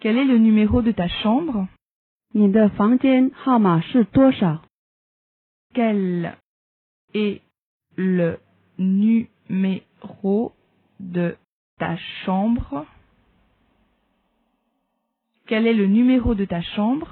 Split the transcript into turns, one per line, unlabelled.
Quel est le numéro de ta chambre?
你的房间号码是多少
？Quel est le numéro de ta chambre? Quel est le numéro de ta chambre?